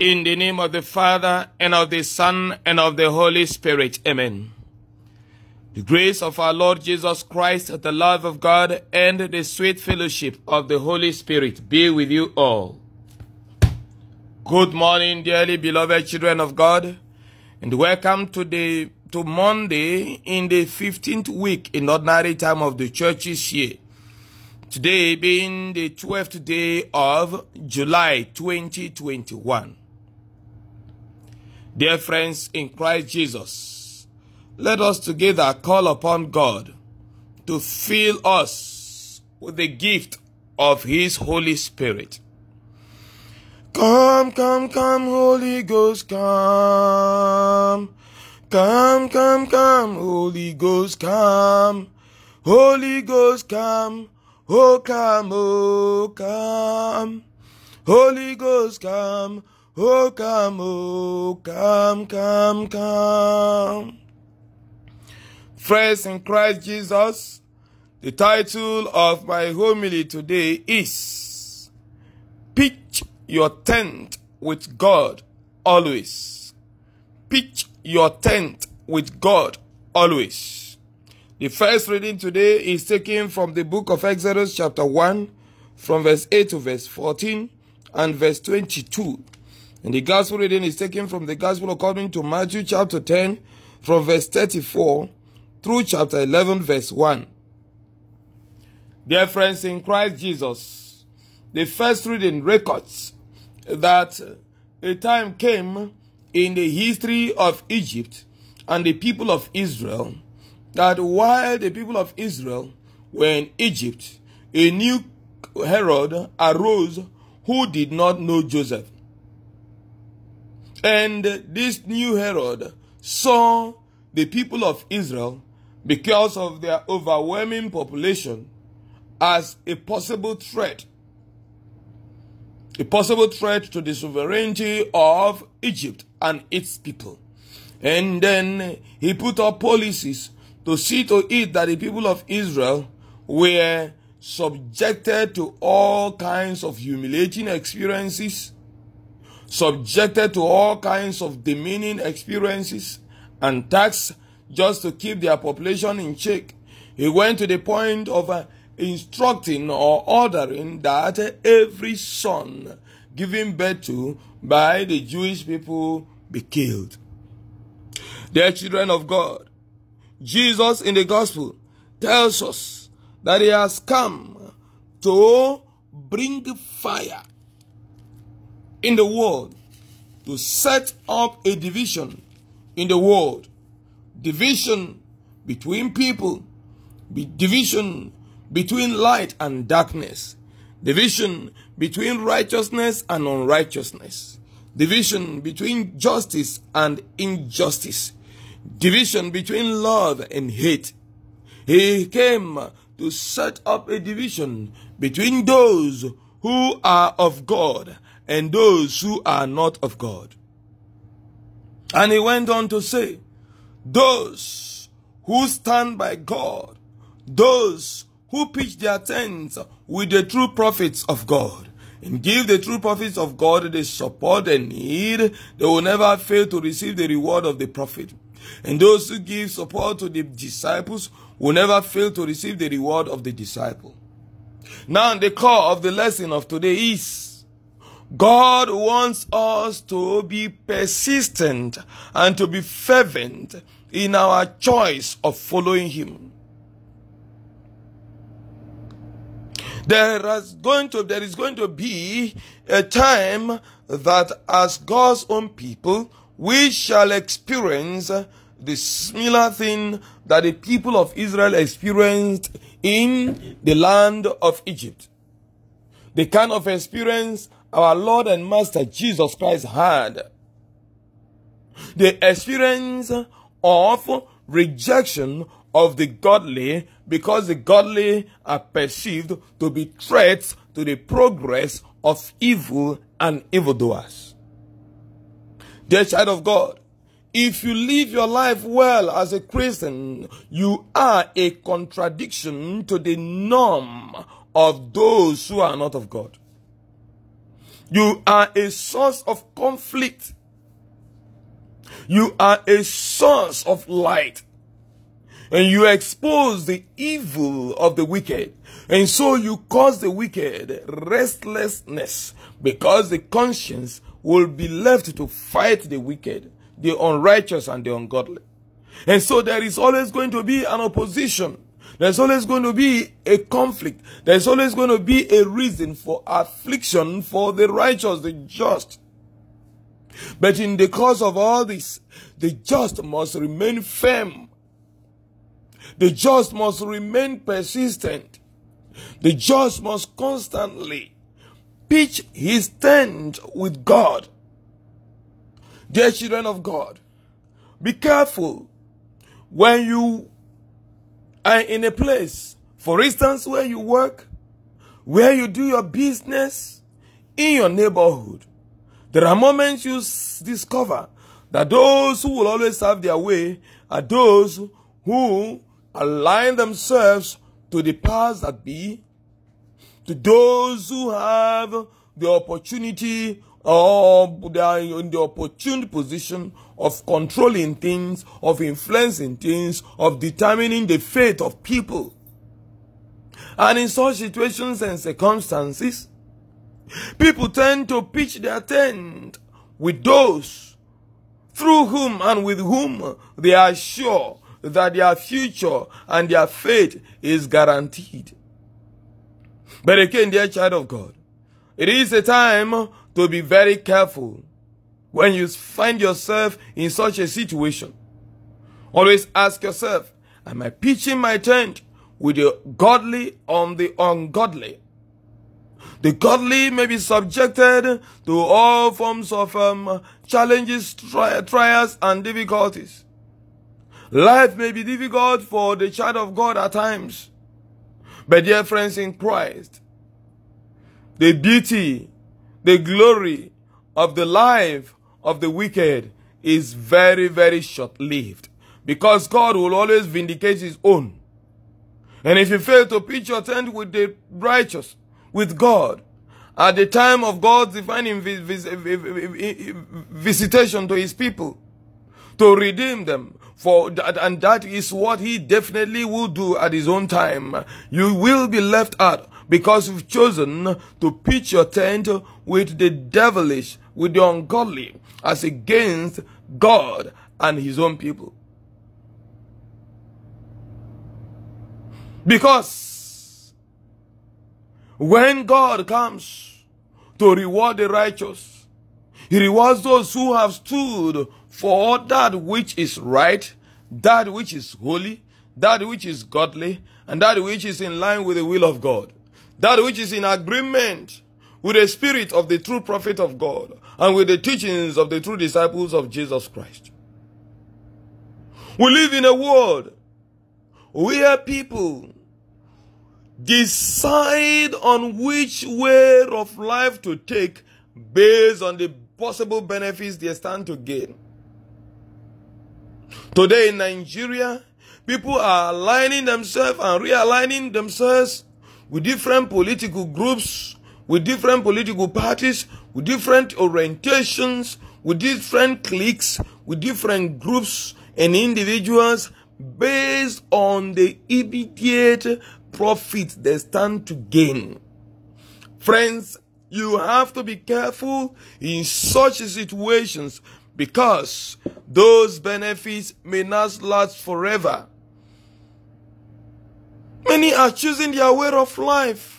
In the name of the Father, and of the Son, and of the Holy Spirit. Amen. The grace of our Lord Jesus Christ, the love of God, and the sweet fellowship of the Holy Spirit be with you all. Good morning, dearly beloved children of God, and welcome to the to Monday in the 15th week in ordinary time of the church's year. Today being the 12th day of July 2021. Dear friends in Christ Jesus, let us together call upon God to fill us with the gift of His Holy Spirit. Come, come, come, Holy Ghost, come. Come, come, come, Holy Ghost, come. Holy Ghost, come. Oh, come, oh, come. Holy Ghost, come. Oh, come, oh, come, come, come. Friends in Christ Jesus, the title of my homily today is Pitch Your Tent with God Always. Pitch your tent with God always. The first reading today is taken from the book of Exodus, chapter 1, from verse 8 to verse 14 and verse 22. And the gospel reading is taken from the gospel according to Matthew, chapter 10, from verse 34 through chapter 11, verse 1. Dear friends in Christ Jesus, the first reading records that a time came in the history of Egypt and the people of Israel that while the people of Israel were in Egypt, a new Herod arose who did not know Joseph. And this new Herod saw the people of Israel, because of their overwhelming population, as a possible threat. A possible threat to the sovereignty of Egypt and its people. And then he put up policies to see to it that the people of Israel were subjected to all kinds of humiliating experiences, subjected to all kinds of demeaning experiences and tax just to keep their population in check. He went to the point of uh, instructing or ordering that every son given birth to by the Jewish people be killed. Dear children of God, Jesus in the gospel tells us that he has come to bring fire in the world, to set up a division in the world. Division between people, division between light and darkness, division between righteousness and unrighteousness, division between justice and injustice division between love and hate. He came to set up a division between those who are of God and those who are not of God. And he went on to say, those who stand by God, those who pitch their tents with the true prophets of God, and give the true prophets of God the support they need, they will never fail to receive the reward of the prophet. And those who give support to the disciples will never fail to receive the reward of the disciple. Now, the core of the lesson of today is God wants us to be persistent and to be fervent in our choice of following Him. There is going to, there is going to be a time that as God's own people, we shall experience the similar thing that the people of Israel experienced in the land of Egypt. The kind of experience our Lord and Master Jesus Christ had. The experience of rejection of the godly because the godly are perceived to be threats to the progress of evil and evildoers. Dear child of God, if you live your life well as a Christian, you are a contradiction to the norm of those who are not of God. You are a source of conflict. You are a source of light. And you expose the evil of the wicked. And so you cause the wicked restlessness because the conscience will be left to fight the wicked, the unrighteous and the ungodly. And so there is always going to be an opposition there's always going to be a conflict. There's always going to be a reason for affliction for the righteous, the just. But in the course of all this, the just must remain firm. The just must remain persistent. The just must constantly pitch his tent with God. Dear children of God, be careful when you are in a place, for instance, where you work, where you do your business, in your neighborhood, there are moments you discover that those who will always have their way are those who align themselves to the powers that be, to those who have the opportunity or they are in the opportune position of controlling things, of influencing things, of determining the fate of people. And in such situations and circumstances, people tend to pitch their tent with those through whom and with whom they are sure that their future and their fate is guaranteed. But again, dear child of God, it is a time to be very careful when you find yourself in such a situation. Always ask yourself, am I pitching my tent with the godly on the ungodly? The godly may be subjected to all forms of um, challenges, tri- trials, and difficulties. Life may be difficult for the child of God at times. But dear friends in Christ, the beauty, the glory of the life of the wicked is very, very short lived. Because God will always vindicate his own. And if you fail to pitch your tent with the righteous, with God, at the time of God's divine visitation to his people, to redeem them, for that, and that is what he definitely will do at his own time. You will be left out because you've chosen to pitch your tent with the devilish, with the ungodly, as against God and his own people. Because when God comes to reward the righteous, he rewards those who have stood for that which is right, that which is holy, that which is godly, and that which is in line with the will of God, that which is in agreement with the spirit of the true prophet of God and with the teachings of the true disciples of Jesus Christ. We live in a world where people decide on which way of life to take based on the possible benefits they stand to gain. Today in Nigeria, people are aligning themselves and realigning themselves with different political groups with different political parties, with different orientations, with different cliques, with different groups and individuals based on the immediate profit they stand to gain. Friends, you have to be careful in such situations because those benefits may not last forever. Many are choosing their way of life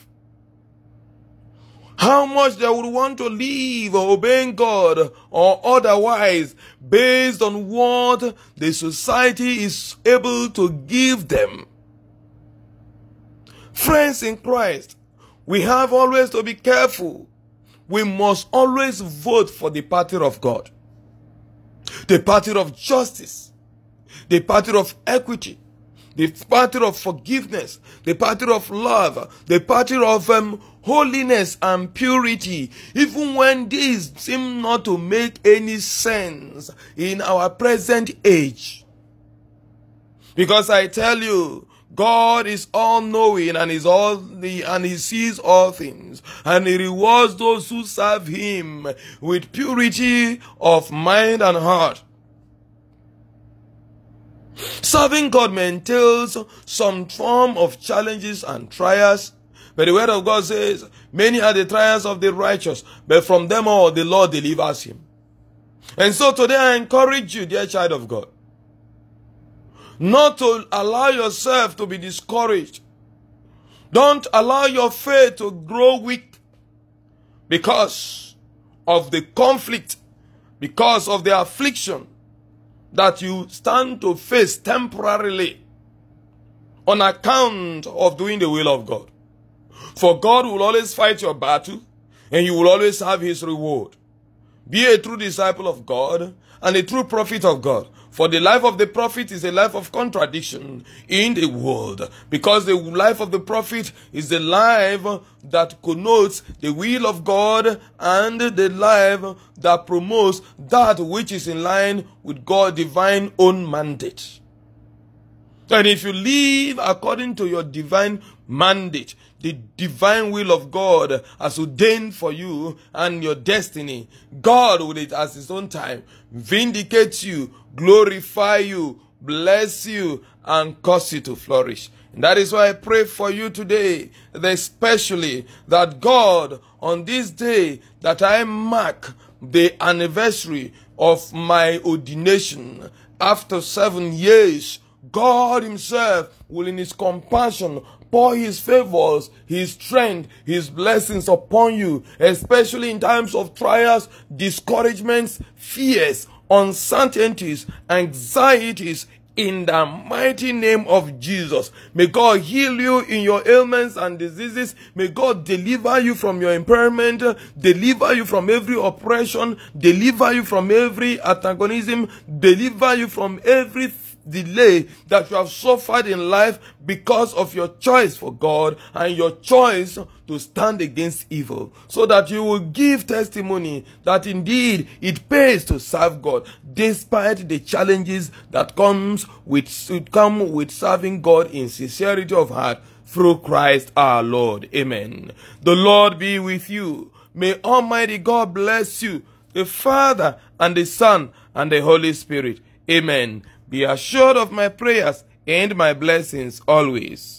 how much they would want to live obeying God or otherwise based on what the society is able to give them. Friends in Christ, we have always to be careful. We must always vote for the party of God, the party of justice, the party of equity, the party of forgiveness, the party of love, the party of um, holiness and purity, even when these seem not to make any sense in our present age. Because I tell you, God is all knowing and is all the and he sees all things and he rewards those who serve him with purity of mind and heart. Serving God entails some form of challenges and trials. But the word of God says, many are the trials of the righteous, but from them all the Lord delivers him. And so today I encourage you, dear child of God, not to allow yourself to be discouraged. Don't allow your faith to grow weak because of the conflict, because of the affliction that you stand to face temporarily on account of doing the will of God. For God will always fight your battle and you will always have his reward. Be a true disciple of God and a true prophet of God. For the life of the prophet is a life of contradiction in the world. Because the life of the prophet is the life that connotes the will of God and the life that promotes that which is in line with God's divine own mandate. And if you live according to your divine mandate, the divine will of God has ordained for you and your destiny, God will it at his own time vindicate you, glorify you, bless you, and cause you to flourish. And that is why I pray for you today, especially that God, on this day that I mark the anniversary of my ordination after seven years, God Himself will in His compassion pour His favors, His strength, His blessings upon you, especially in times of trials, discouragements, fears, uncertainties, anxieties, in the mighty name of Jesus. May God heal you in your ailments and diseases. May God deliver you from your impairment, deliver you from every oppression, deliver you from every antagonism, deliver you from every delay that you have suffered in life because of your choice for God and your choice to stand against evil so that you will give testimony that indeed it pays to serve God despite the challenges that comes with come with serving God in sincerity of heart through Christ our Lord. Amen. The Lord be with you. May Almighty God bless you, the Father and the Son and the Holy Spirit. Amen. Be assured of my prayers and my blessings always.